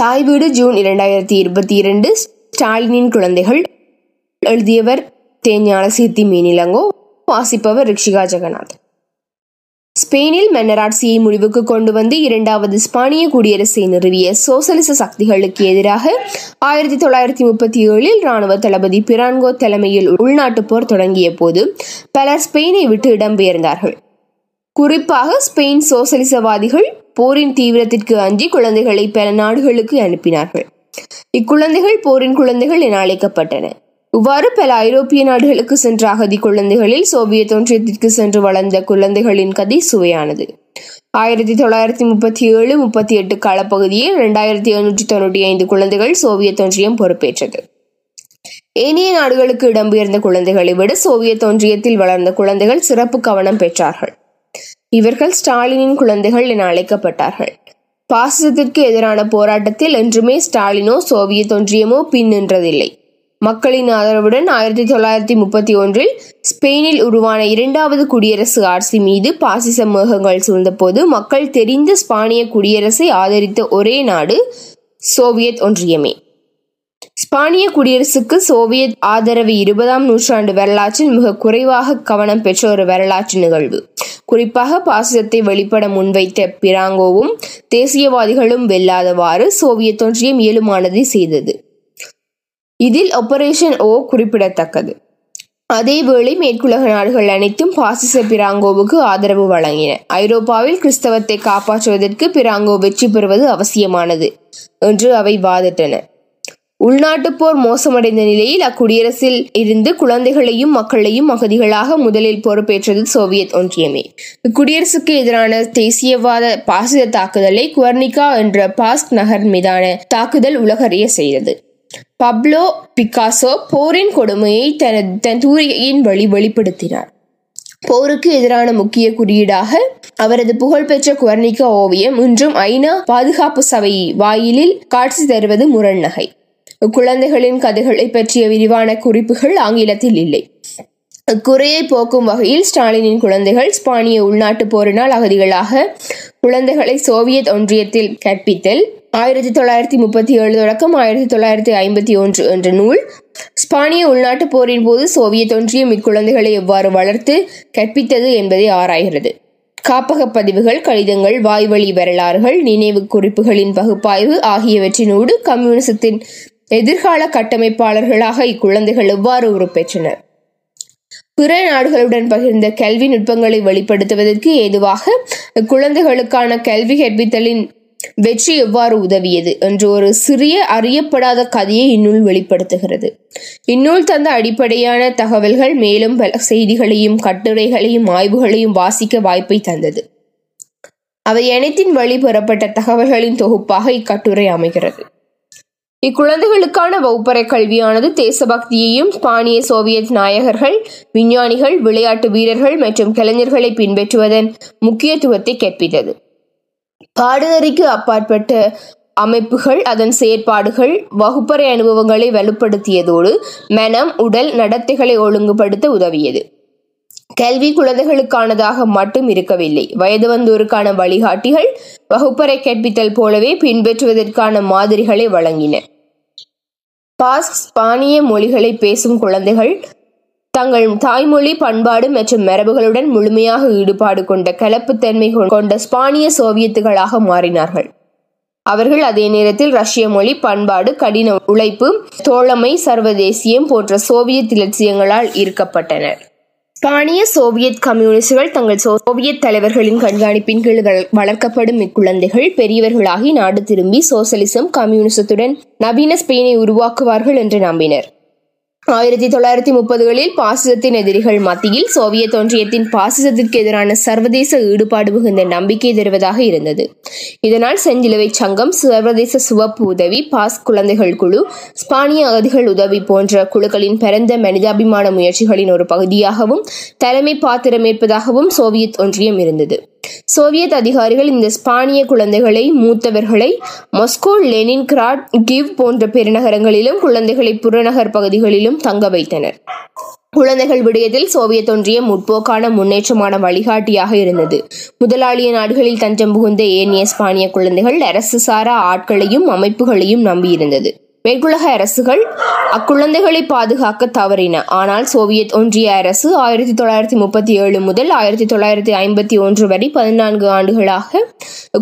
தாய் வீடு ஜூன் இரண்டாயிரத்தி இருபத்தி இரண்டு. ஸ்டாலினின் குழந்தைகள் எழுதியவர் தேஞான சீர்த்தி மீனிலங்கோ வாசிப்பவர் ரிக்ஷிகா ஜெகநாத். ஸ்பெயினில் மன்னராட்சியை முடிவுக்கு கொண்டு வந்து இரண்டாவது ஸ்பானிய குடியரசை நிறுவிய சோசலிச சக்திகளுக்கு எதிராக ஆயிரத்தி தொள்ளாயிரத்தி முப்பத்தி ஏழில் ராணுவ தளபதி பிரான்கோ தலைமையில் உள்நாட்டுப் போர் தொடங்கிய போது பலர் ஸ்பெயினை விட்டு இடம்பெயர்ந்தார்கள். குறிப்பாக ஸ்பெயின் சோசலிசவாதிகள் போரின் தீவிரத்திற்கு அஞ்சி குழந்தைகளை பல நாடுகளுக்கு அனுப்பினார்கள். இக்குழந்தைகள் போரின் குழந்தைகள் என அழைக்கப்பட்டன. இவ்வாறு பல ஐரோப்பிய நாடுகளுக்கு சென்ற அகதி குழந்தைகளில் சோவியத் ஒன்றியத்திற்கு சென்று வளர்ந்த குழந்தைகளின் கதை சுவையானது. ஆயிரத்தி தொள்ளாயிரத்தி முப்பத்தி ஏழு முப்பத்தி எட்டு காலப்பகுதியில் இரண்டாயிரத்தி எழுநூற்றி தொண்ணூற்றி ஐந்து குழந்தைகள் சோவியத் ஒன்றியம் பொறுப்பேற்றது. ஏனைய நாடுகளுக்கு இடம்பெயர்ந்த குழந்தைகளை விட சோவியத் ஒன்றியத்தில் வளர்ந்த குழந்தைகள் சிறப்பு கவனம் பெற்றார்கள். இவர்கள் ஸ்டாலினின் குழந்தைகள் என அழைக்கப்பட்டார்கள். பாசிசத்திற்கு எதிரான போராட்டத்தில் என்றுமே ஸ்டாலினோ சோவியத் ஒன்றியமோ பின் நின்றதில்லை. மக்களின் ஆதரவுடன் ஆயிரத்தி தொள்ளாயிரத்தி முப்பத்தி ஒன்றில் ஸ்பெயினில் உருவான இரண்டாவது குடியரசு ஆட்சி மீது பாசிச மேகங்கள் சூழ்ந்தபோது மக்கள் தெரிந்த ஸ்பானிய குடியரசை ஆதரித்த ஒரே நாடு சோவியத் ஒன்றியமே. ஸ்பானிய குடியரசுக்கு சோவியத் ஆதரவு இருபதாம் நூற்றாண்டு வரலாற்றில் மிக குறைவாக கவனம் பெற்ற ஒரு வரலாற்று நிகழ்வு. குறிப்பாக பாசிசத்தை வெளிப்பட முன்வைத்த பிராங்கோவும் தேசியவாதிகளும் வெல்லாதவாறு சோவியத் ஒன்றியம் இயலுமானதை செய்தது. இதில் ஆபரேஷன் ஓ குறிப்பிடத்தக்கது. அதேவேளை மேற்குலக நாடுகள் அனைத்தும் பாசிச பிராங்கோவுக்கு ஆதரவு வழங்கின. ஐரோப்பாவில் கிறிஸ்தவத்தை காப்பாற்றுவதற்கு பிராங்கோ வெற்றி பெறுவது அவசியமானது என்று அவை வாதிட்டன. உள்நாட்டுப் போர் மோசமடைந்த நிலையில் அக்குடியரசில் இருந்து குழந்தைகளையும் மக்களையும் அகதிகளாக முதலில் பொறுப்பேற்றது சோவியத் ஒன்றியமே. இக்குடியரசுக்கு எதிரான தேசியவாத பாசித தாக்குதலை குவர்னிகா என்ற பாஸ்க் நகர் மீதான தாக்குதல் உலகறிய செய்தது. பப்லோ பிகாசோ போரின் கொடுமையை தனது தன் தூரிகையின் வழி வெளிப்படுத்தினார். போருக்கு எதிரான முக்கிய குறியீடாக அவரது புகழ்பெற்ற குவர்னிகா ஓவியம் இன்றும் ஐநா பாதுகாப்பு சபை வாயிலில் காட்சி தருவது முரண் நகை. குழந்தைகளின் கதைகளை பற்றிய விரிவான குறிப்புகள் ஆங்கிலத்தில் இல்லை. குறையை போக்கும் வகையில் ஸ்டாலினின் குழந்தைகள் ஸ்பானிய உள்நாட்டு போரினால் அகதிகளாக குழந்தைகளை சோவியத் ஒன்றியத்தில் கற்பித்தல் ஆயிரத்தி தொள்ளாயிரத்தி முப்பத்தி ஏழு தொடக்கம் ஆயிரத்தி தொள்ளாயிரத்தி ஐம்பத்தி ஒன்று என்ற நூல் ஸ்பானிய உள்நாட்டு போரின் போது சோவியத் ஒன்றியம் இக்குழந்தைகளை எவ்வாறு வளர்த்து கற்பித்தது என்பதை ஆராய்கிறது. காப்பக பதிவுகள் கடிதங்கள் வாய்வழி வரலாறுகள் நினைவு குறிப்புகளின் பகுப்பாய்வு ஆகியவற்றினோடு கம்யூனிசத்தின் எதிர்கால கட்டமைப்பாளர்களாக இக்குழந்தைகள் எவ்வாறு உருப்பெற்றனர்? பிற நாடுகளுடன் பகிர்ந்த கல்வி நுட்பங்களை வெளிப்படுத்துவதற்கு ஏதுவாக குழந்தைகளுக்கான கல்வி கற்பித்தலின் வெற்றி எவ்வாறு உதவியது என்று ஒரு சிறிய அறியப்படாத கதையை இந்நூல் வெளிப்படுத்துகிறது. இந்நூல் தந்த அடிப்படையான தகவல்கள் மேலும் பல செய்திகளையும் கட்டுரைகளையும் ஆய்வுகளையும் வாசிக்க வாய்ப்பை தந்தது. அவை அனைத்தின் வழி பெறப்பட்ட தகவல்களின் தொகுப்பாக இக்கட்டுரை அமைகிறது. இக்குழந்தைகளுக்கான வகுப்பறை கல்வியானது தேசபக்தியையும் ஸ்பானிய சோவியத் நாயகர்கள் விஞ்ஞானிகள் விளையாட்டு வீரர்கள் மற்றும் கலைஞர்களை பின்பற்றுவதன் முக்கியத்துவத்தை கற்பித்தது. பாடநெறிக்கு அப்பாற்பட்ட அமைப்புகள் அதன் செயற்பாடுகள் வகுப்பறை அனுபவங்களை வலுப்படுத்தியதோடு மனம் உடல் நடத்தைகளை ஒழுங்குபடுத்த உதவியது. கல்வி குழந்தைகளுக்கானதாக மட்டும் இருக்கவில்லை. வயது வந்தோருக்கான வழிகாட்டிகள் வகுப்பறை கற்பித்தல் போலவே பின்பற்றுவதற்கான மாதிரிகளை வழங்கின. பாஸ்க் ஸ்பானிய மொழிகளை பேசும் குழந்தைகள் தங்கள் தாய்மொழி பண்பாடு மற்றும் மரபுகளுடன் முழுமையாக ஈடுபாடு கொண்ட கலப்புத்தன்மை கொண்ட ஸ்பானிய சோவியத்துகளாக மாறினார்கள். அவர்கள் அதே நேரத்தில் ரஷ்ய மொழி பண்பாடு கடின உழைப்பு தோழமை சர்வதேசியம் போன்ற சோவியத் இலட்சியங்களால் ஈர்க்கப்பட்டனர். ஸ்பானிய சோவியத் கம்யூனிஸ்டுகள் தங்கள் சோவியத் தலைவர்களின் கண்காணிப்பின் கீழ் வளர்க்கப்படும் இக்குழந்தைகள் பெரியவர்களாகி நாடு திரும்பி சோசலிசம் கம்யூனிசத்துடன் நவீன ஸ்பெயினை உருவாக்குவார்கள் என்று நம்பினர். ஆயிரத்தி தொள்ளாயிரத்தி முப்பதுகளில் பாசிசத்தின் எதிரிகள் மத்தியில் சோவியத் ஒன்றியத்தின் பாசிசத்திற்கு எதிரான சர்வதேச ஈடுபாடு மிகுந்த நம்பிக்கை தருவதாக இருந்தது. இதனால் செஞ்சிலுவை சங்கம் சர்வதேச சிவப்பு உதவி பாஸ் குழந்தைகள் குழு ஸ்பானிய அகதிகள் உதவி போன்ற குழுக்களின் பிறந்த மனிதாபிமான முயற்சிகளின் ஒரு பகுதியாகவும் தலைமை பாத்திரமேற்பதாகவும் சோவியத் ஒன்றியம் இருந்தது. சோவியத் அதிகாரிகள் இந்த ஸ்பானிய குழந்தைகளை மூத்தவர்களை மொஸ்கோ லெனின்கிராட் கிவ் போன்ற பெருநகரங்களிலும் குழந்தைகளை புறநகர் பகுதிகளிலும் தங்க வைத்தனர். குழந்தைகள் விடயத்தில் சோவியத் ஒன்றியம் முற்போக்கான முன்னேற்றமான வழிகாட்டியாக இருந்தது. முதலாளிய நாடுகளில் தஞ்சம் புகுந்த ஏனைய ஸ்பானிய குழந்தைகள் அரசு சாரா ஆட்களையும் அமைப்புகளையும் நம்பியிருந்தது. மேற்குலக அரசுகள் அக்குழந்தைகளை பாதுகாக்க தவறின. ஆனால் சோவியத் ஒன்றிய அரசு ஆயிரத்தி தொள்ளாயிரத்தி முப்பத்தி ஏழு முதல் ஆயிரத்தி தொள்ளாயிரத்தி ஐம்பத்தி ஒன்று வரை பதினான்கு ஆண்டுகளாக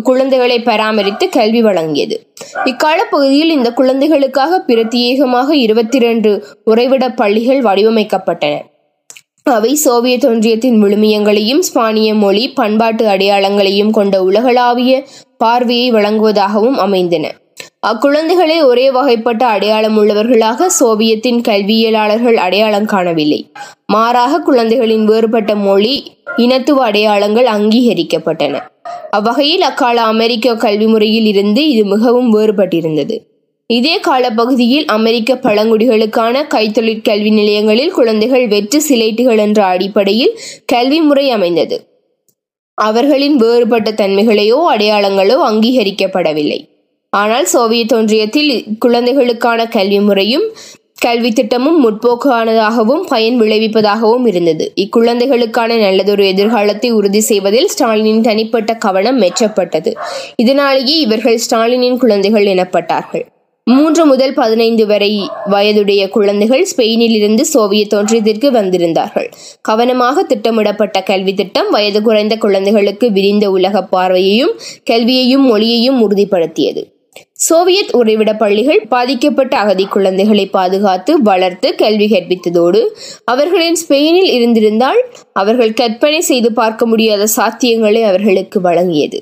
குழந்தைகளை பராமரித்து கல்வி வழங்கியது. இக்கால பகுதியில் இந்த குழந்தைகளுக்காக பிரத்யேகமாக இருபத்தி இரண்டு உறைவிட பள்ளிகள் வடிவமைக்கப்பட்டன. அவை சோவியத் ஒன்றியத்தின் விழுமியங்களையும் ஸ்பானிய மொழி பண்பாட்டு அடையாளங்களையும் கொண்ட உலகளாவிய பார்வையை வழங்குவதாகவும் அமைந்தன. அக்குழந்தைகளை ஒரே வகைப்பட்ட அடையாளம் உள்ளவர்களாக சோவியத்தின் கல்வியலாளர்கள் அடையாளம் காணவில்லை. மாறாக குழந்தைகளின் வேறுபட்ட மொழி இனத்துவ அடையாளங்கள் அங்கீகரிக்கப்பட்டன. அவ்வகையில் அக்கால அமெரிக்க கல்வி முறையில் இருந்து இது மிகவும் வேறுபட்டிருந்தது. இதே காலப்பகுதியில் அமெரிக்க பழங்குடிகளுக்கான கைத்தொழிற் கல்வி நிலையங்களில் குழந்தைகள் வெற்று சிலைட்டுகள் என்ற அடிப்படையில் கல்வி முறை அமைந்தது. அவர்களின் வேறுபட்ட தன்மைகளையோ அடையாளங்களோ அங்கீகரிக்கப்படவில்லை. ஆனால் சோவியத் ஒன்றியத்தில் குழந்தைகளுக்கான கல்வி முறையும் கல்வி திட்டமும் முற்போக்கானதாகவும் பயன் விளைவிப்பதாகவும் இருந்தது. இக்குழந்தைகளுக்கான நல்லதொரு எதிர்காலத்தை உறுதி செய்வதில் ஸ்டாலினின் தனிப்பட்ட கவனம் மெச்சப்பட்டது. இதனாலேயே இவர்கள் ஸ்டாலினின் குழந்தைகள் எனப்பட்டார்கள். மூன்று முதல் பதினைந்து வரை வயதுடைய குழந்தைகள் ஸ்பெயினில் இருந்து சோவியத் ஒன்றியத்திற்கு வந்திருந்தார்கள். கவனமாக திட்டமிடப்பட்ட கல்வி திட்டம் வயது குறைந்த குழந்தைகளுக்கு விரிந்த உலக பார்வையையும் கல்வியையும் மொழியையும் உறுதிப்படுத்தியது. சோவியத் உறைவிட பள்ளிகள் பாதிக்கப்பட்ட அகதி குழந்தைகளை பாதுகாத்து வளர்த்து கல்வி கற்பித்ததோடு அவர்களின் ஸ்பெயினில் இருந்திருந்தால் அவர்கள் கற்பனை செய்து பார்க்க முடியாத சாத்தியங்களை அவர்களுக்கு வழங்கியது.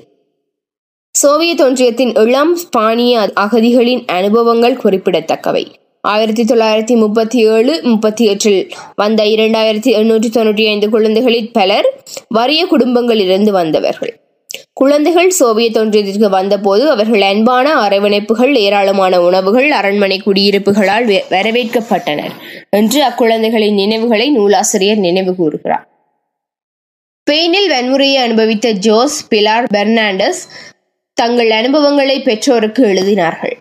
சோவியத் ஒன்றியத்தின் இளம் ஸ்பானிய அகதிகளின் அனுபவங்கள் குறிப்பிடத்தக்கவை. ஆயிரத்தி தொள்ளாயிரத்தி முப்பத்தி ஏழு முப்பத்தி எட்டில் வந்த இரண்டாயிரத்தி எண்ணூற்றி தொண்ணூற்றி ஐந்து குழந்தைகளில் பலர் வறிய குடும்பங்களிலிருந்து வந்தவர்கள். குழந்தைகள் சோவியத் ஒன்றியத்திற்கு வந்தபோது அவர்கள் அன்பான அரவணைப்புகள் ஏராளமான உணவுகள் அரண்மனை குடியிருப்புகளால் வரவேற்கப்பட்டனர் என்று அக்குழந்தைகளின் நினைவுகளை நூலாசிரியர் நினைவு கூறுகிறார். ஸ்பெயினில் வன்முறையை அனுபவித்த ஜோஸ் பிலார் பெர்னாண்டஸ் தங்கள் அனுபவங்களை பெற்றோருக்கு எழுதினார்கள்.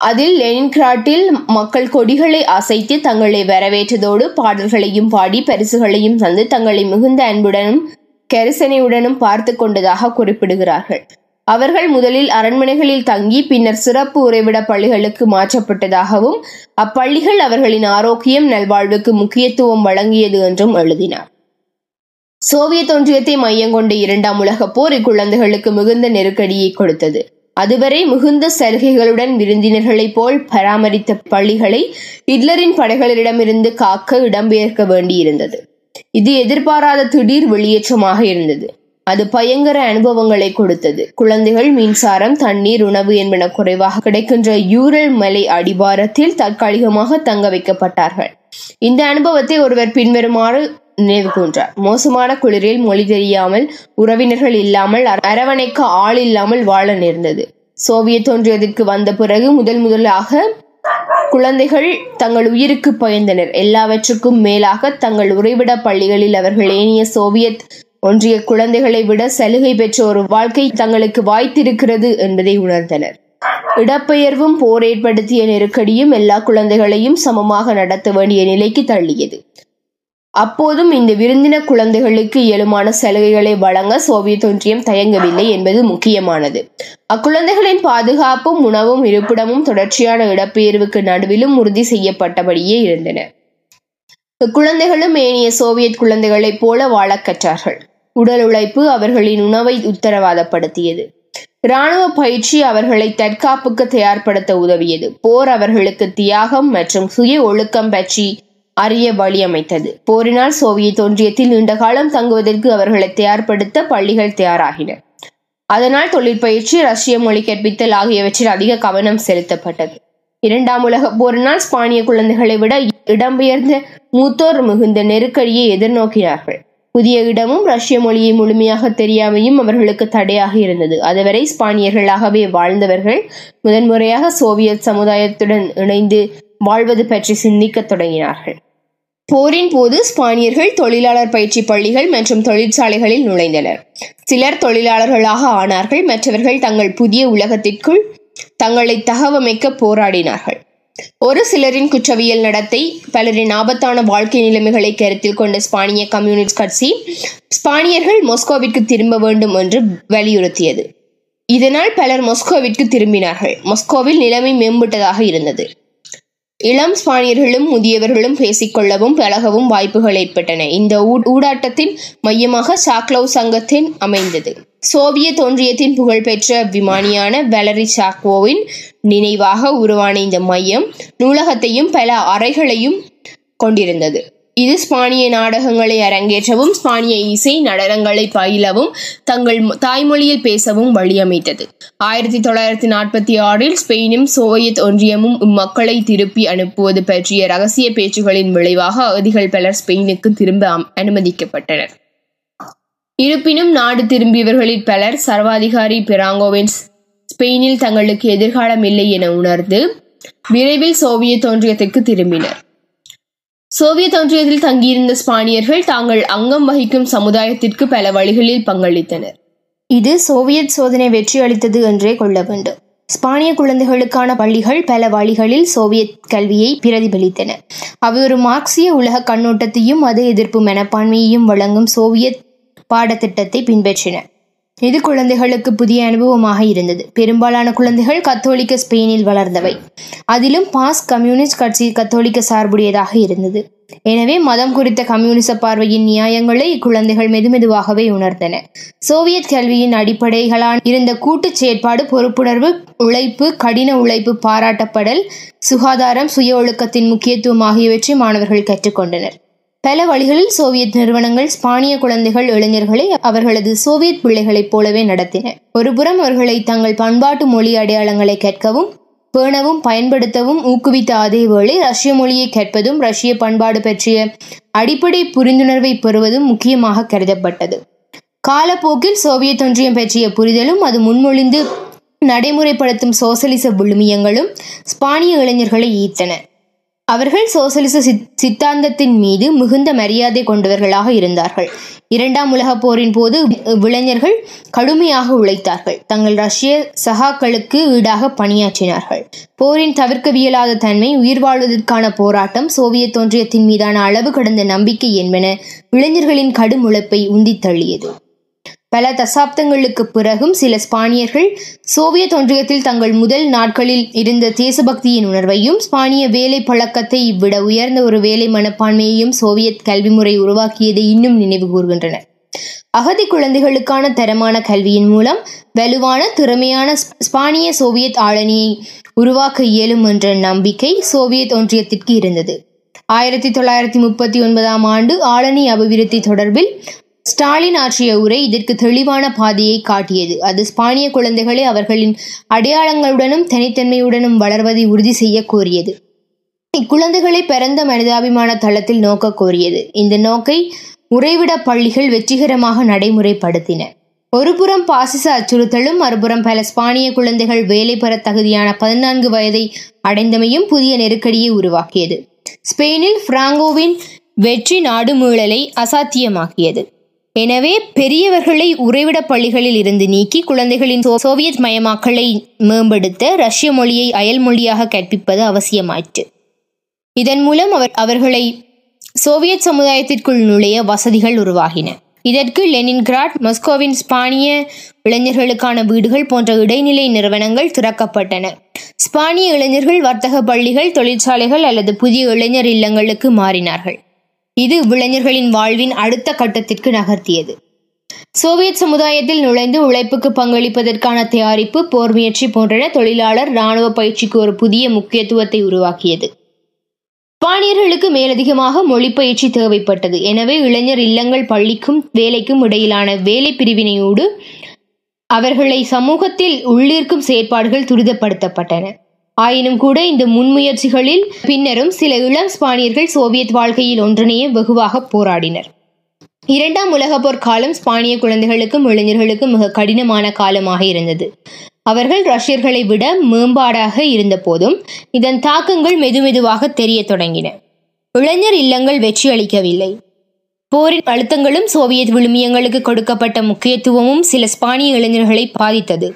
அதில் லெனின்கிராட்டில் மக்கள் கொடிகளை அசைத்து தங்களை வரவேற்றதோடு பாடல்களையும் பாடி பரிசுகளையும் தந்து தங்களை மிகுந்த அன்புடனும் கெரிசனையுடனும் பார்த்து கொண்டதாக குறிப்பிடுகிறார்கள். அவர்கள் முதலில் அரண்மனைகளில் தங்கி பின்னர் சிறப்பு உறைவிட பள்ளிகளுக்கு மாற்றப்பட்டதாகவும் அப்பள்ளிகள் அவர்களின் ஆரோக்கியம் நல்வாழ்வுக்கு முக்கியத்துவம் வழங்கியது என்றும் எழுதினார். சோவியத் ஒன்றியத்தை மையம் கொண்ட இரண்டாம் உலகப் போர் இக்குழந்தைகளுக்கு மிகுந்த நெருக்கடியை கொடுத்தது. அதுவரை மிகுந்த சலுகைகளுடன் விருந்தினர்களைப் போல் பராமரித்த பள்ளிகளை ஹிட்லரின் படைகளிடமிருந்து காக்க இடம்பெயர்க்க வேண்டியிருந்தது. இது எதிர்பாராத திடீர் வெளியேற்றமாக இருந்தது. அது பயங்கர அனுபவங்களை கொடுத்தது. குழந்தைகள் மின்சாரம் தண்ணீர் உணவு என்பன குறைவாக கிடைக்கின்ற யூரல் மலை அடிவாரத்தில் தற்காலிகமாக தங்க வைக்கப்பட்டார்கள். இந்த அனுபவத்தை ஒருவர் பின்வருமாறு நினைவு கூன்றார் மோசமான குளிரில் மொழி தெரியாமல் உறவினர்கள் இல்லாமல் அரவணைக்க ஆள் இல்லாமல் வாழ நேர்ந்தது. சோவியத் ஒன்றியத்திற்கு வந்த பிறகு முதல் முதலாக குழந்தைகள் தங்கள் உயிருக்கு பயந்தனர். எல்லாவற்றுக்கும் மேலாக தங்கள் உறைவிட பள்ளிகளில் அவர்கள் ஏனிய சோவியத் ஒன்றிய குழந்தைகளை விட சலுகை பெற்ற ஒரு வாழ்க்கை தங்களுக்கு வாய்த்திருக்கிறது என்பதை உணர்ந்தனர். இடப்பெயர்வும் போர் ஏற்படுத்திய நெருக்கடியும் எல்லா குழந்தைகளையும் சமமாக நடத்த வேண்டிய நிலைக்கு தள்ளியது. அப்போதும் இந்த விருந்தின குழந்தைகளுக்கு இயலுமான சலுகைகளை வழங்க சோவியத் ஒன்றியம் தயங்கவில்லை என்பது முக்கியமானது. அக்குழந்தைகளின் பாதுகாப்பும் உணவும் இருப்பிடமும் தொடர்ச்சியான இடப்பெயர்வுக்கு நடுவிலும் உறுதி செய்யப்பட்டபடியே இருந்தன. இக்குழந்தைகளும் ஏனைய சோவியத் குழந்தைகளைப் போல வாழக் கற்றார்கள் உடல் உழைப்பு அவர்களின் உணவை உத்தரவாதப்படுத்தியது. இராணுவ பயிற்சி அவர்களை தற்காப்புக்கு தயார்படுத்த உதவியது. போர் அவர்களுக்கு தியாகம் மற்றும் சுய ஒழுக்கம் பற்றி அறிய வழி அமைத்தது. போரினால் சோவியத் ஒன்றியத்தில் நீண்ட காலம் தங்குவதற்கு அவர்களை தயார்படுத்த பள்ளிகள் தயாராகின. அதனால் தொழிற்பயிற்சி ரஷ்ய மொழி கற்பித்தல் ஆகியவற்றில் அதிக கவனம் செலுத்தப்பட்டது. இரண்டாம் உலக போரினால் ஸ்பானிய குழந்தைகளை விட இடம்பெயர்ந்த மூத்தோர் மிகுந்த நெருக்கடியை எதிர்நோக்கினார்கள். புதிய இடமும் ரஷ்ய மொழியை முழுமையாக தெரியாமையும் அவர்களுக்கு தடையாக இருந்தது. அதுவரை ஸ்பானியர்களாகவே வாழ்ந்தவர்கள் முதன்முறையாக சோவியத் சமுதாயத்துடன் இணைந்து வாழ்வது பற்றி சிந்திக்கத் தொடங்கினார்கள். போரின் போது ஸ்பானியர்கள் தொழிலாளர் பயிற்சி பள்ளிகள் மற்றும் தொழிற்சாலைகளில் நுழைந்தனர். சிலர் தொழிலாளர்களாக ஆனார்கள். மற்றவர்கள் தங்கள் புதிய உலகத்திற்குள் தங்களை தகவமைக்க போராடினார்கள். ஒரு சிலரின் குற்றவியல் நடத்தை பலரின் ஆபத்தான வாழ்க்கை நிலைமைகளை கருத்தில் கொண்ட ஸ்பானிய கம்யூனிஸ்ட் கட்சி ஸ்பானியர்கள் மொஸ்கோவிற்கு திரும்ப வேண்டும் என்று வலியுறுத்தியது. இதனால் பலர் மொஸ்கோவிற்கு திரும்பினார்கள். மொஸ்கோவில் நிலைமை மேம்பட்டதாக இருந்தது. இளம் ஸ்பானியர்களும் முதியவர்களும் பேசிக்கொள்ளவும் பழகவும் வாய்ப்புகள் ஏற்பட்டன. இந்த ஊடாட்டத்தின் மையமாக சாக்லவ் சங்கத்தின் அமைந்தது. சோவியத் ஒன்றியத்தின் புகழ்பெற்ற விமானியான வெலரி சாக்வோவின் நினைவாக உருவான இந்த மையம் நூலகத்தையும் பல அறைகளையும் கொண்டிருந்தது. இது ஸ்பானிய நாடகங்களை அரங்கேற்றவும் ஸ்பானிய இசை நடனங்களை பயிலவும் தங்கள் தாய்மொழியில் பேசவும் வழியமைத்தது. ஆயிரத்தி தொள்ளாயிரத்தி நாற்பத்தி ஆறில் ஸ்பெயினும் சோவியத் ஒன்றியமும் இம்மக்களை திருப்பி அனுப்புவது பற்றிய ரகசிய பேச்சுகளின் விளைவாக அகதிகள் பலர் ஸ்பெயினுக்கு திரும்ப அனுமதிக்கப்பட்டனர். இருப்பினும் நாடு திரும்பியவர்களில் பலர் சர்வாதிகாரி பிராங்கோவின் ஸ்பெயினில் தங்களுக்கு எதிர்காலம் இல்லை என உணர்ந்து விரைவில் சோவியத் ஒன்றியத்திற்கு திரும்பினர். சோவியத் ஒன்றியத்தில் தங்கியிருந்த ஸ்பானியர்கள் தாங்கள் அங்கம் வகிக்கும் சமுதாயத்திற்கு பல வழிகளில் பங்களித்தனர். இது சோவியத் சோதனை வெற்றி அளித்தது என்றே கொள்ள வேண்டும். ஸ்பானிய குழந்தைகளுக்கான பள்ளிகள் பல வழிகளில் சோவியத் கல்வியை பிரதிபலித்தன. அவை ஒரு மார்க்சிய உலக கண்ணோட்டத்தையும் மத எதிர்ப்பு மனப்பான்மையையும் வழங்கும் சோவியத் பாடத்திட்டத்தை பின்பற்றின. இது குழந்தைகளுக்கு புதிய அனுபவமாக இருந்தது. பெரும்பாலான குழந்தைகள் கத்தோலிக்க ஸ்பெயினில் வளர்ந்தவை. அதிலும் பாஸ் கம்யூனிஸ்ட் கட்சி கத்தோலிக்க சார்புடையதாக இருந்தது. எனவே மதம் குறித்த கம்யூனிச பார்வையின் நியாயங்களை இக்குழந்தைகள் மெதுமெதுவாகவே உணர்ந்தன. சோவியத் கல்வியின் அடிப்படைகளான இருந்த கூட்டுச் செயற்பாடு பொறுப்புணர்வு உழைப்பு கடின உழைப்பு பாராட்டப்படல் சுகாதாரம் சுய ஒழுக்கத்தின் முக்கியத்துவம் ஆகியவற்றை மாணவர்கள் கற்றுக்கொண்டனர் பல வழிகளில் சோவியத் நிறுவனங்கள் ஸ்பானிய குழந்தைகள் இளைஞர்களை அவர்களது சோவியத் பிள்ளைகளைப் போலவே நடத்தின. ஒருபுறம் அவர்களை தங்கள் பண்பாட்டு மொழி அடையாளங்களை கேட்கவும் பேணவும் பயன்படுத்தவும் ஊக்குவித்த அதே வேளை ரஷ்ய மொழியை கேட்பதும் ரஷ்ய பண்பாடு பற்றிய அடிப்படை புரிந்துணர்வை பெறுவதும் முக்கியமாக கருதப்பட்டது. காலப்போக்கில் சோவியத் ஒன்றியம் பற்றிய புரிதலும் அது முன்மொழிந்து நடைமுறைப்படுத்தும் சோசலிச விழுமியங்களும் ஸ்பானிய இளைஞர்களை ஈர்த்தன. அவர்கள் சோசலிச சித்தாந்தத்தின் மீது மிகுந்த மரியாதை கொண்டவர்களாக இருந்தார்கள். இரண்டாம் உலகப் போரின் போது இளைஞர்கள் கடுமையாக உழைத்தார்கள். தங்கள் ரஷ்ய சகாக்களுக்கு ஈடாக பணியாற்றினார்கள். போரின் தவிர்க்கவியலாத தன்மை உயிர் வாழ்வதற்கான போராட்டம் சோவியத் ஒன்றியத்தின் மீதான அளவு கடந்த நம்பிக்கை என்பன இளைஞர்களின் கடும் உழைப்பை உந்தித்தள்ளியது பல தசாப்தங்களுக்கு பிறகும் சில ஸ்பானியர்கள் சோவியத் ஒன்றியத்தில் தங்கள் முதல் நாட்களில் இருந்த தேசபக்தியின் உணர்வையும் ஸ்பானிய வேலை பழக்கத்தை இவ்விட உயர்ந்த ஒரு வேலை மனப்பான்மையையும் சோவியத் கல்வி முறை உருவாக்கியதை இன்னும் நினைவு கூறுகின்றனர் அகதி குழந்தைகளுக்கான தரமான கல்வியின் மூலம் வலுவான திறமையான ஸ்பானிய சோவியத் ஆளணியை உருவாக்க இயலும் என்ற நம்பிக்கை சோவியத் ஒன்றியத்திற்கு இருந்தது. ஆயிரத்தி தொள்ளாயிரத்தி முப்பத்தி ஒன்பதாம் ஆண்டு ஆளணி அபிவிருத்தி தொடர்பில் ஸ்டாலின் ஆற்றிய உரை இதற்கு தெளிவான பாதையை காட்டியது. அது ஸ்பானிய குழந்தைகளை அவர்களின் அடையாளங்களுடனும் தனித்தன்மையுடனும் வளர்வதை உறுதி செய்ய கோரியது. இக்குழந்தைகளை பிறந்த மனிதாபிமான தளத்தில் நோக்க கோரியது. இந்த நோக்கை உறைவிட பள்ளிகள் வெற்றிகரமாக நடைமுறைப்படுத்தின. ஒருபுறம் பாசிச அச்சுறுத்தலும் மறுபுறம் பல ஸ்பானிய குழந்தைகள் வேலை பெற தகுதியான பதினான்கு வயதை அடைந்தமையும் புதிய நெருக்கடியை உருவாக்கியது. ஸ்பெயினில் பிராங்கோவின் வெற்றி நாடுமூழலை அசாத்தியமாக்கியது. எனவே பெரியவர்களை உறைவிட பள்ளிகளில் இருந்து நீக்கி குழந்தைகளின் சோவியத் மயமாக்கலை மேம்படுத்த ரஷ்ய மொழியை அயல் மொழியாக கற்பிப்பது அவசியமாயிற்று. இதன் மூலம் அவர் அவர்களை சோவியத் சமுதாயத்திற்குள் நுழைய வசதிகள் உருவாகின. இதற்கு லெனின்கிராட் மஸ்கோவின் ஸ்பானிய இளைஞர்களுக்கான வீடுகள் போன்ற இடைநிலை நிறுவனங்கள் திறக்கப்பட்டன. ஸ்பானிய இளைஞர்கள் வர்த்தக பள்ளிகள் தொழிற்சாலைகள் அல்லது புதிய இளைஞர் இல்லங்களுக்கு மாறினார்கள். இது இளைஞர்களின் வாழ்வின் அடுத்த கட்டத்திற்கு நகர்த்தியது. சோவியத் சமுதாயத்தில் நுழைந்து உழைப்புக்கு பங்களிப்பதற்கான தயாரிப்பு போர் முயற்சி போன்றன தொழிலாளர் இராணுவ பயிற்சிக்கு ஒரு புதிய முக்கியத்துவத்தை உருவாக்கியது. ஸ்பானியர்களுக்கு மேலதிகமாக மொழி பயிற்சி தேவைப்பட்டது. எனவே இளைஞர் இல்லங்கள் பள்ளிக்கும் வேலைக்கும் இடையிலான வேலை பிரிவினையோடு அவர்களை சமூகத்தில் உள்ளிருக்கும் செயற்பாடுகள் துரிதப்படுத்தப்பட்டன. ஆயினும் கூட இந்த முன்முயற்சிகளில் பின்னரும் சில இளம் ஸ்பானியர்கள் சோவியத் வாழ்க்கையில் ஒன்றிணைய வெகுவாக போராடினர். இரண்டாம் உலகப் போர் காலம் ஸ்பானிய குழந்தைகளுக்கும் இளைஞர்களுக்கும் மிக கடினமான காலமாக இருந்தது. அவர்கள் ரஷ்யர்களை விட மேம்பாடாக இருந்த போதும் இதன் தாக்கங்கள் மெதுமெதுவாக தெரிய தொடங்கின. இளைஞர் இல்லங்கள் வெற்றி அளிக்கவில்லை. போரின் அழுத்தங்களும் சோவியத் விழுமியங்களுக்கு கொடுக்கப்பட்ட முக்கியத்துவமும் சில ஸ்பானிய இளைஞர்களை பாதித்தது.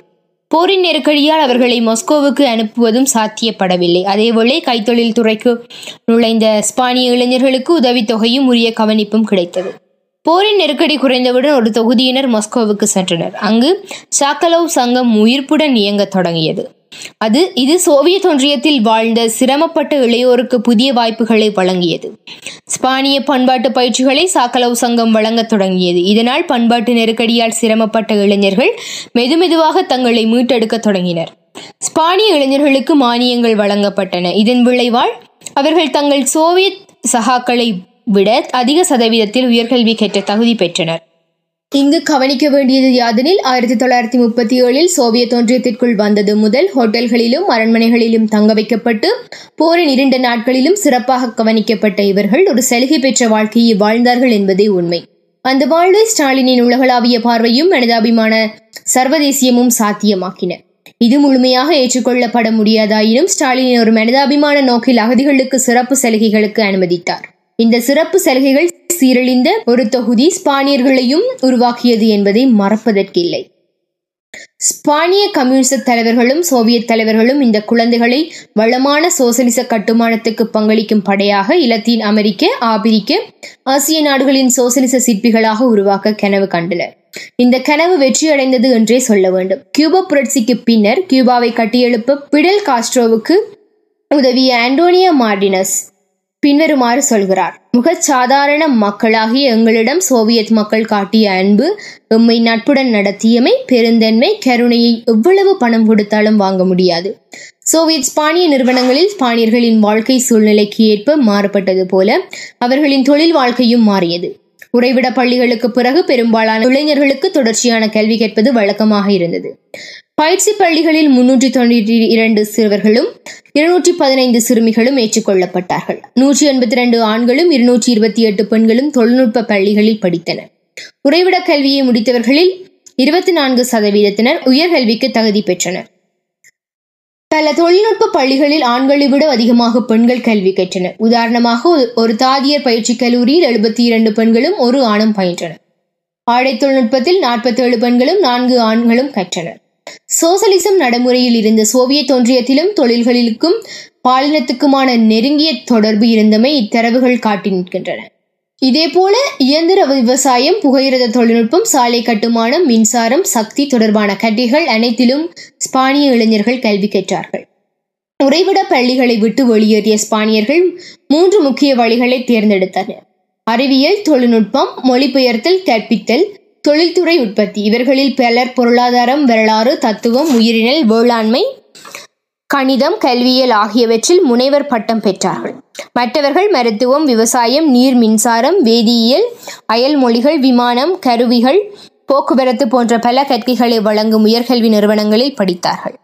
போரின் நெருக்கடியால் அவர்களை மாஸ்கோவுக்கு அனுப்புவதும் சாத்தியப்படவில்லை. அதேவேளை கைத்தொழில் துறைக்கு நுழைந்த ஸ்பானிய இளைஞர்களுக்கு உதவித்தொகையும் உரிய கவனிப்பும் கிடைத்தது. போரின் நெருக்கடி குறைந்தவுடன் ஒரு தொகுதியினர் மாஸ்கோவுக்கு சென்றனர். அங்கு சாக்கலோவ் சங்கம் உயிர்ப்புடன் இயங்கத் தொடங்கியது. அது இது சோவியத் ஒன்றியத்தில் வாழ்ந்த சிரமப்பட்ட இளையோருக்கு புதிய வாய்ப்புகளை வழங்கியது. ஸ்பானிய பண்பாட்டு பயிற்சிகளை சாக்கலவ் சங்கம் வழங்கத் தொடங்கியது. இதனால் பண்பாட்டு நெருக்கடியால் சிரமப்பட்ட இளைஞர்கள் மெதுமெதுவாக தங்களை மீட்டெடுக்கத் தொடங்கினர். ஸ்பானிய இளைஞர்களுக்கு மானியங்கள் வழங்கப்பட்டன. இதன் விளைவால் அவர்கள் தங்கள் சோவியத் சகாக்களை விட அதிக சதவீதத்தில் உயர்கல்வி கற்ற தகுதி பெற்றனர். இங்கு கவனிக்க வேண்டியது யாதெனில் ஆயிரத்தி தொள்ளாயிரத்தி முப்பத்தி ஏழில் சோவியத் ஒன்றியத்திற்குள் வந்தது முதல் ஹோட்டல்களிலும் அரண்மனைகளிலும் தங்க வைக்கப்பட்டு போரின் இரண்டு நாட்களிலும் சிறப்பாக கவனிக்கப்பட்ட இவர்கள் ஒரு சலுகை பெற்ற வாழ்க்கையை வாழ்ந்தார்கள் என்பதே உண்மை. அந்த வாழ்வை ஸ்டாலினின் உலகளாவிய பார்வையும் மனிதாபிமான சர்வதேசியமும் சாத்தியமாக்கின. இது முழுமையாக ஏற்றுக்கொள்ளப்பட முடியாதாயினும் ஸ்டாலின் ஒரு மனிதாபிமான நோக்கில் அகதிகளுக்கு சிறப்பு சலுகைகளுக்கு அனுமதித்தார். இந்த சிறப்பு சலுகைகள் சீரழிந்த ஒரு தொகுதி ஸ்பானியர்களையும் உருவாக்கியது என்பதை மறப்பதற்கில்லை. ஸ்பானிய கம்யூனிச தலைவர்களும் சோவியத் தலைவர்களும் இந்த குழந்தைகளை வளமான சோசலிச கட்டுமானத்துக்கு பங்களிக்கும் படையாக இலத்தீன் அமெரிக்க ஆபிரிக்க ஆசிய நாடுகளின் சோசலிச சிற்பிகளாக உருவாக்க கனவு கண்டனர். இந்த கனவு வெற்றியடைந்தது என்றே சொல்ல வேண்டும். கியூபா புரட்சிக்கு பின்னர் கியூபாவை கட்டியெழுப்ப பிடல் காஸ்ட்ரோவுக்கு உதவிய ஆண்டோனியா மார்டினஸ் பின்வருமாறு சொல்கிறார் முகச்சாதாரண மக்களாகிய எங்களிடம் சோவியத் மக்கள் காட்டிய அன்பு எம்மை நட்புடன் நடத்தியமை பெருந்தன்மை கருணையை எவ்வளவு பணம் கொடுத்தாலும் வாங்க முடியாது. சோவியத் ஸ்பானிய நிறுவனங்களில் ஸ்பானியர்களின் வாழ்க்கை சூழ்நிலைக்கு ஏற்ப மாறுபட்டது போல அவர்களின் தொழில் வாழ்க்கையும் மாறியது. உறைவிட பள்ளிகளுக்கு பிறகு பெரும்பாலான இளைஞர்களுக்கு தொடர்ச்சியான கல்வி கேட்பது வழக்கமாக இருந்தது. பயிற்சி பள்ளிகளில் முன்னூற்றி தொண்ணூற்றி இரண்டு சிறுவர்களும் இருநூற்றி பதினைந்து சிறுமிகளும் ஏற்றுக்கொள்ளப்பட்டார்கள். நூற்றி எண்பத்தி ரெண்டு ஆண்களும் இருநூற்றி இருபத்தி எட்டு பெண்களும் தொழில்நுட்ப பள்ளிகளில் படித்தனர். உறைவிட கல்வியை முடித்தவர்களில் இருபத்தி நான்கு சதவீதத்தினர் உயர்கல்விக்கு தகுதி பெற்றனர். பல தொழில்நுட்ப பள்ளிகளில் ஆண்களை விட அதிகமாக பெண்கள் கல்வி கற்றனர். உதாரணமாக ஒரு தாதியர் பயிற்சி கல்லூரியில் எழுபத்தி இரண்டு பெண்களும் ஒரு ஆணும் பயின்றனர். ஆடை தொழில்நுட்பத்தில் நாற்பத்தேழு பெண்களும் நான்கு ஆண்களும் கற்றனர். சோசலிசம் நடைமுறையில் இருந்த சோவியத் ஒன்றியத்திலும் தொழில்களுக்கும் பாலினத்துக்குமான நெருங்கிய தொடர்பு இருந்தமை இத்தரவுகள் காட்டி நிற்கின்றன இதேபோல இயந்திர விவசாயம் புகையிரத தொழில்நுட்பம் சாலை கட்டுமானம் மின்சாரம் சக்தி தொடர்பான கட்டிகள் அனைத்திலும் ஸ்பானிய இளைஞர்கள் கல்வி கற்றார்கள். உறைவிட பள்ளிகளை விட்டு வெளியேறிய ஸ்பானியர்கள் மூன்று முக்கிய வழிகளை தேர்ந்தெடுத்தனர். அறிவியல் தொழில்நுட்பம் மொழிபெயர்த்தல் கற்பித்தல் தொழில்துறை உற்பத்தி. இவர்களில் பலர் பொருளாதாரம் வரலாறு தத்துவம் உயிரினல் வேளாண்மை கணிதம் கல்வியியல் ஆகியவற்றில் முனைவர் பட்டம் பெற்றார்கள். மற்றவர்கள் மருத்துவம் விவசாயம் நீர் மின்சாரம் வேதியியல் அயல் மொழிகள் விமானம் கருவிகள் போக்குவரத்து போன்ற பல கற்கைகளை வழங்கும் உயர்கல்வி நிறுவனங்களில் படித்தார்கள்.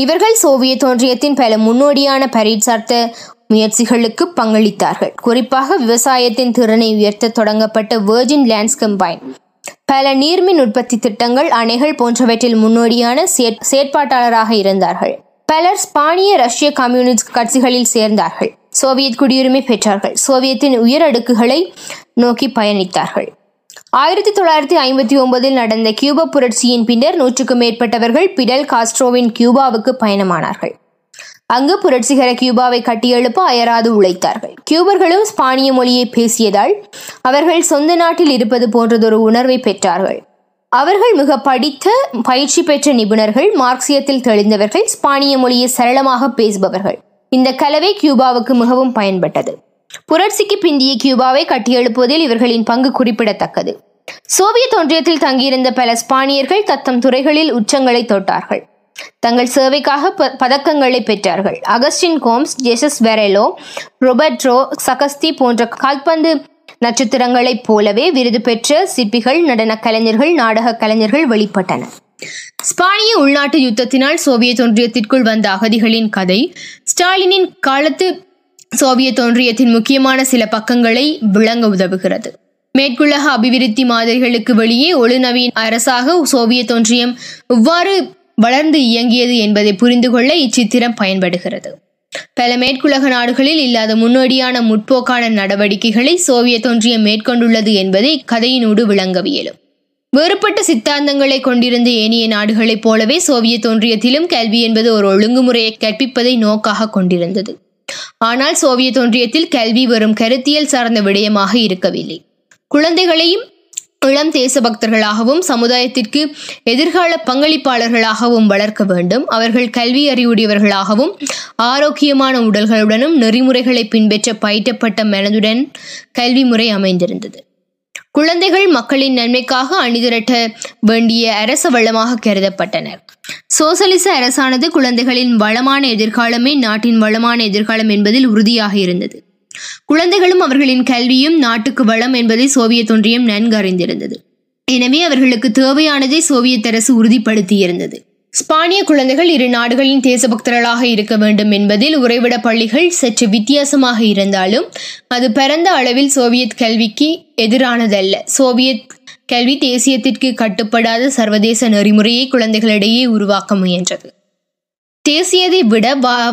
இவர்கள் சோவியத் ஒன்றியத்தின் பல முன்னோடியான பரீட்சார்த்த முயற்சிகளுக்கு பங்களித்தார்கள். குறிப்பாக விவசாயத்தின் திறனை உயர்த்த தொடங்கப்பட்ட வேர்ஜின் லேண்ட்ஸ் கம்பைன் பல நீர்மின் உற்பத்தி திட்டங்கள் அணைகள் போன்றவற்றில் முன்னோடியான செயற்பாட்டாளராக இருந்தார்கள். பலர் ஸ்பானிய ரஷ்ய கம்யூனிஸ்ட் கட்சிகளில் சேர்ந்தார்கள். சோவியத் குடியுரிமை பெற்றார்கள். சோவியத்தின் உயர் அடுக்குகளை நோக்கி பயணித்தார்கள். ஆயிரத்தி தொள்ளாயிரத்தி ஐம்பத்தி ஒன்பதில் நடந்த கியூபா புரட்சியின் பின்னர் நூற்றுக்கும் மேற்பட்டவர்கள் பிடல் காஸ்ட்ரோவின் கியூபாவுக்கு பயணமானார்கள். அங்கு புரட்சிகர கியூபாவை கட்டியெழுப்ப அயராது உழைத்தார்கள். கியூபர்களும் ஸ்பானிய மொழியை பேசியதால் அவர்கள் சொந்த நாட்டில் இருப்பது போன்றதொரு உணர்வை பெற்றார்கள். அவர்கள் மிக படித்த பயிற்சி பெற்ற நிபுணர்கள் மார்க்சியத்தில் தெளிந்தவர்கள் ஸ்பானிய மொழியை சரளமாக பேசுபவர்கள். இந்த கலவை கியூபாவுக்கு மிகவும் பயன்பட்டது. புரட்சிக்கு பிந்திய கியூபாவை கட்டியெழுப்புவதில் இவர்களின் பங்கு குறிப்பிடத்தக்கது. சோவியத் ஒன்றியத்தில் தங்கியிருந்த பல ஸ்பானியர்கள் தத்தம் துறைகளில் உச்சங்களை தொட்டார்கள். தங்கள் சேவைக்காக பதக்கங்களை பெற்றார்கள். அகஸ்டின் கோம்ஸ் ஜெசஸ் வெரெலோ ரொபர்ட்ரோ சகஸ்தி போன்ற கால்பந்து நட்சத்திரங்களைப் போலவே விருது பெற்ற சிற்பிகள் நடன கலைஞர்கள் நாடக கலைஞர்கள் வெளிப்பட்டனர் ஸ்பானிய உள்நாட்டு யுத்தத்தினால் சோவியத் ஒன்றியத்திற்குள் வந்த அகதிகளின் கதை ஸ்டாலினின் காலத்து சோவியத் ஒன்றியத்தின் முக்கியமான சில பக்கங்களை விளங்க உதவுகிறது. மேற்குலக அபிவிருத்தி மாதிரிகளுக்கு வெளியே ஒழுநவீன அரசாக சோவியத் ஒன்றியம் எவ்வாறு வளர்ந்து இயங்கியது என்பதை புரிந்து கொள்ள இச்சித்திரம் பயன்படுகிறது. பல மேற்குலக நாடுகளில் இல்லாத முன்னோடியான முற்போக்கான நடவடிக்கைகளை சோவியத் ஒன்றியம் மேற்கொண்டுள்ளது என்பதை கதையினூடு விளங்கவியலும். வேறுபட்ட சித்தாந்தங்களை கொண்டிருந்த ஏனைய நாடுகளைப் போலவே சோவியத் ஒன்றியத்திலும் கல்வி என்பது ஒரு ஒழுங்குமுறையை கற்பிப்பதை நோக்காக கொண்டிருந்தது. ஆனால் சோவியத் ஒன்றியத்தில் கல்வி வெறும் கருத்தியல் சார்ந்த விடயமாக இருக்கவில்லை. குழந்தைகளையும் இளம் தேசபக்தர்களாகவும் சமுதாயத்திற்கு எதிர்கால பங்களிப்பாளர்களாகவும் வளர்க்க வேண்டும். அவர்கள் கல்வி அறிவுடையவர்களாகவும் ஆரோக்கியமான உடல்களுடனும் நெறிமுறைகளை பின்பற்ற பயிற்றப்பட்ட மனதுடன் கல்வி முறை அமைந்திருந்தது. குழந்தைகள் மக்களின் நன்மைக்காக அணிதிரட்ட வேண்டிய அரச வளமாக கருதப்பட்டனர். சோசலிச அரசானது குழந்தைகளின் வளமான எதிர்காலமே நாட்டின் வளமான எதிர்காலம் என்பதில் உறுதியாக இருந்தது. குழந்தைகளும் அவர்களின் கல்வியும் நாட்டுக்கு வளம் என்பதை சோவியத் ஒன்றியம் நன்கு அறிந்திருந்தது எனவே அவர்களுக்கு தேவையானதை சோவியத் அரசு உறுதிப்படுத்தியிருந்தது. ஸ்பானிய குழந்தைகள் இரு நாடுகளின் தேசபக்தர்களாக இருக்க வேண்டும் என்பதில் உறைவிட பள்ளிகள் சற்று வித்தியாசமாக இருந்தாலும் அது பரந்த அளவில் சோவியத் கல்விக்கு எதிரானதல்ல. சோவியத் கல்வி தேசியத்திற்கு கட்டுப்படாத சர்வதேச நெறிமுறையை குழந்தைகளிடையே உருவாக்க முயன்றது. தேசியதை விட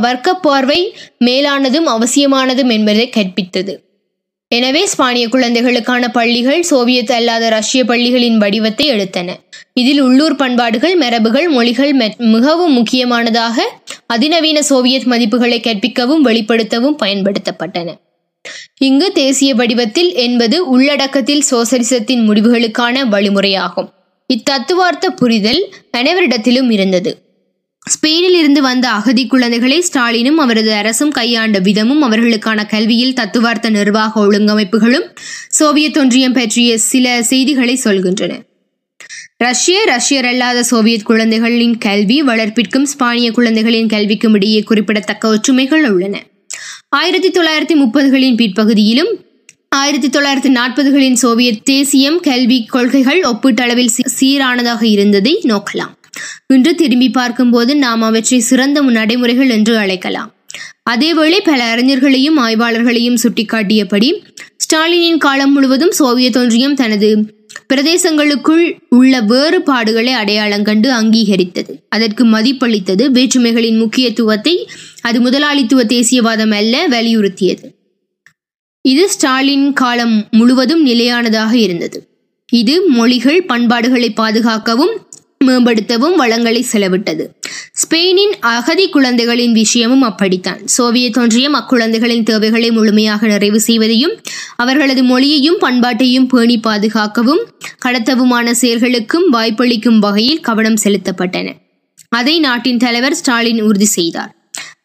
வர்க்க பார்வை மேலானதும் அவசியமானதும் என்பதை கற்பித்தது. எனவே ஸ்பானிய குழந்தைகளுக்கான பள்ளிகள் சோவியத் அல்லாத ரஷ்ய பள்ளிகளின் வடிவத்தை எடுத்தன. இதில் உள்ளூர் பண்பாடுகள் மரபுகள் மொழிகள் மிகவும் முக்கியமானதாக அதிநவீன சோவியத் மதிப்புகளை கற்பிக்கவும் வெளிப்படுத்தவும் பயன்படுத்தப்பட்டன. இங்கு தேசிய வடிவத்தில் என்பது உள்ளடக்கத்தில் சோசலிசத்தின் முடிவுகளுக்கான வழிமுறையாகும். இத்தத்துவார்த்த புரிதல் அனைவரிடத்திலும் இருந்தது. ஸ்பெயினில் இருந்து வந்த அகதி குழந்தைகளை ஸ்டாலினும் அவரது அரசும் கையாண்ட விதமும் அவர்களுக்கான கல்வியில் தத்துவார்த்த நிர்வாக ஒழுங்கமைப்புகளும் சோவியத் ஒன்றியம் பற்றிய சில செய்திகளை சொல்கின்றன. ரஷ்ய ரஷ்யர் அல்லாத சோவியத் குழந்தைகளின் கல்வி வளர்ப்பிற்கும் ஸ்பானிய குழந்தைகளின் கல்விக்கும் இடையே குறிப்பிடத்தக்க ஒற்றுமைகள் உள்ளன. ஆயிரத்தி தொள்ளாயிரத்தி முப்பதுகளின் பிற்பகுதியிலும் ஆயிரத்தி தொள்ளாயிரத்தி நாற்பதுகளின் சோவியத் தேசியம் கல்வி கொள்கைகள் ஒப்பீட்டளவில் சீரானதாக இருந்ததை நோக்கலாம். இன்று திரும்பி பார்க்கும்போது நாம் அவற்றை சிறந்த நடைமுறைகள் என்று அழைக்கலாம். அதேவேளை பல அறிஞர்களையும் ஆய்வாளர்களையும் சுட்டிக்காட்டியபடி ஸ்டாலினின் காலம் முழுவதும் சோவியத் ஒன்றியம் தனது பிரதேசங்களுக்குள் உள்ள வேறுபாடுகளை அடையாளம் கண்டு அங்கீகரித்தது. அதற்கு மதிப்பளித்தது வேற்றுமைகளின் முக்கியத்துவத்தை அது முதலாளித்துவ தேசியவாதம் அல்ல வலியுறுத்தியது. இது ஸ்டாலின் காலம் முழுவதும் நிலையானதாக இருந்தது. இது மொழிகள் பண்பாடுகளை பாதுகாக்கவும் மேம்படுத்தவும் வளங்களை செலவிட்டது. ஸ்பெயினின் அகதி குழந்தைகளின் விஷயமும் அப்படித்தான். சோவியத் ஒன்றியம் அக்குழந்தைகளின் தேவைகளை முழுமையாக நிறைவு செய்வதையும் அவர்களது மொழியையும் பண்பாட்டையும் பேணி பாதுகாக்கவும் கடத்தவுமான செயல்களுக்கும் வாய்ப்பளிக்கும் வகையில் கவனம் செலுத்தப்பட்டன. அதை நாட்டின் தலைவர் ஸ்டாலின் உறுதி செய்தார்.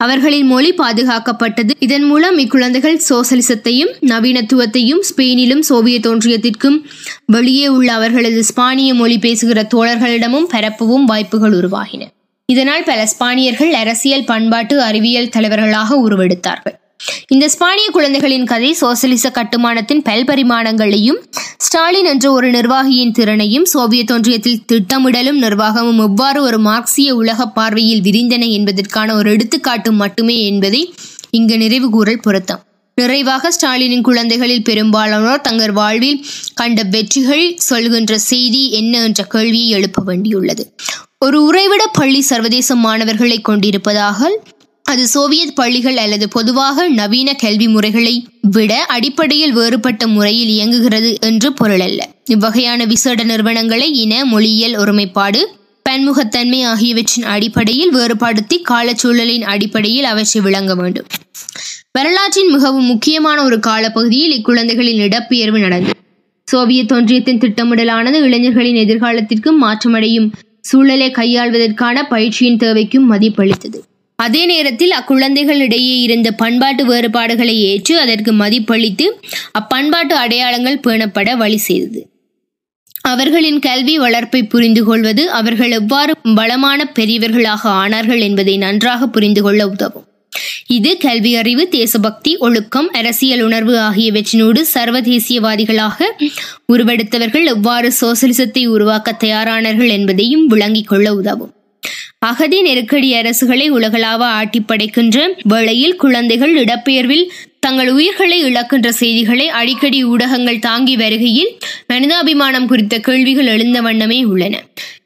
அவர்களின் மொழி பாதுகாக்கப்பட்டது. இதன் மூலம் இக்குழந்தைகள் சோசலிசத்தையும் நவீனத்துவத்தையும் ஸ்பெயினிலும் சோவியத் ஒன்றியத்திற்கும் வெளியே உள்ள அவர்களது ஸ்பானிய மொழி பேசுகிற தோழர்களிடமும் பரப்பவும் வாய்ப்புகள் உருவாகின. இதனால் பல ஸ்பானியர்கள் அரசியல் பண்பாட்டு அறிவியல் தலைவர்களாக உருவெடுத்தார்கள். இந்த ஸ்பானிய குழந்தைகளின் கதை சோசலிச கட்டுமானத்தின் பல்பரிமாணங்களையும் ஸ்டாலின் என்ற ஒரு நிர்வாகியின் திறனையும் சோவியத் ஒன்றியத்தில் திட்டமிடலும் நிர்வாகமும் எவ்வாறு ஒரு மார்க்சிய உலக பார்வையில் விரிந்தன என்பதற்கான ஒரு எடுத்துக்காட்டு மட்டுமே என்பதை இங்கு நிறைவு கூறல் பொருத்தம். நிறைவாக ஸ்டாலினின் குழந்தைகளில் பெரும்பாலானோர் தங்கள் வாழ்வில் கண்ட வெற்றிகள் சொல்கின்ற செய்தி என்ன என்ற கேள்வியை எழுப்ப வேண்டியுள்ளது. ஒரு உறைவிட பள்ளி சர்வதேச மாணவர்களை கொண்டிருப்பதாக அது சோவியத் பள்ளிகள் அல்லது பொதுவாக நவீன கல்வி முறைகளை விட அடிப்படையில் வேறுபட்ட முறையில் இயங்குகிறது என்று பொருளல்ல. இவ்வகையான விசேட நிறுவனங்களை இன மொழியியல் ஒருமைப்பாடு பன்முகத்தன்மை ஆகியவற்றின் அடிப்படையில் வேறுபடுத்தி காலச்சூழலின் அடிப்படையில் அவற்றை விளங்க வேண்டும். வரலாற்றின் மிகவும் முக்கியமான ஒரு காலப்பகுதியில் இக்குழந்தைகளின் இடப்பெயர்வு நடந்தது. சோவியத் ஒன்றியத்தின் திட்டமிடலானது இளைஞர்களின் எதிர்காலத்திற்கும் மாற்றமடையும் சூழலை கையாள்வதற்கான பயிற்சியின் தேவைக்கும் மதிப்பளித்தது. அதே நேரத்தில் அக்குழந்தைகளிடையே இருந்த பண்பாட்டு வேறுபாடுகளை ஏற்று அதற்கு மதிப்பளித்து அப்பண்பாட்டு அடையாளங்கள் பேணப்பட வழி செய்தது. அவர்களின் கல்வி வளர்ப்பை புரிந்து கொள்வது அவர்கள் எவ்வாறு பலமான பெரியவர்களாக ஆனார்கள் என்பதை நன்றாக புரிந்து கொள்ள உதவும். இது கல்வி அறிவு தேசபக்தி ஒழுக்கம் அரசியல் உணர்வு ஆகியவற்றினோடு சர்வதேசியவாதிகளாக உருவெடுத்தவர்கள் எவ்வாறு சோசலிசத்தை உருவாக்க தயாரானார்கள் என்பதையும் விளங்கிக் கொள்ள உதவும். அகதி நெருக்கடி அரசுகளை உலகளாவ ஆட்டி படைக்கின்ற வேளையில் குழந்தைகள் இடப்பெயர்வில் தங்கள் உயிர்களை இழக்கின்ற செய்திகளை அடிக்கடி ஊடகங்கள் தாங்கி வருகையில் மனிதாபிமானம் குறித்த கேள்விகள் எழுந்த வண்ணமே உள்ளன.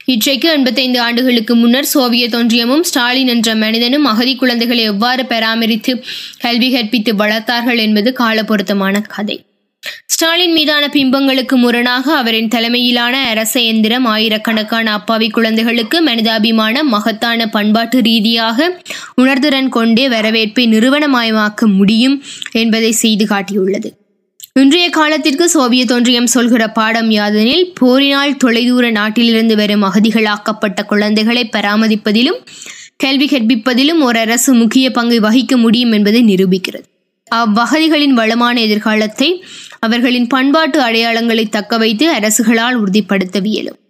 இற்றைக்கு எண்பத்தைந்து ஆண்டுகளுக்கு முன்னர் சோவியத் ஒன்றியமும் ஸ்டாலின் என்ற மனிதனும் அகதி குழந்தைகளை எவ்வாறு பராமரித்து கல்வி கற்பித்து வளர்த்தார்கள் என்பது காலப்பொருத்தமான கதை. ஸ்டாலின் மீதான பிம்பங்களுக்கு முரணாக அவரின் தலைமையிலான அரச எந்திரம் ஆயிரக்கணக்கான அப்பாவி குழந்தைகளுக்கு மனிதாபிமான மகத்தான பண்பாட்டு ரீதியாக உணர்திறன் கொண்டே வரவேற்பை நிறுவனமயமாக்க முடியும் என்பதை செய்து காட்டியுள்ளது. இன்றைய காலத்திற்கு சோவியத் ஒன்றியம் சொல்கிற பாடம் யாதெனில் போரினால் தொலைதூர நாட்டிலிருந்து வரும் அகதிகளாக்கப்பட்ட குழந்தைகளை பராமரிப்பதிலும் கல்வி கற்பிப்பதிலும் ஒரு அரசு முக்கிய பங்கை வகிக்க முடியும் என்பதை நிரூபிக்கிறது. அவ்வகதிகளின் வளமான எதிர்காலத்தை அவர்களின் பண்பாட்டு அடையாளங்களை தக்க வைத்து அரசுகளால் உறுதிப்படுத்தவியலும்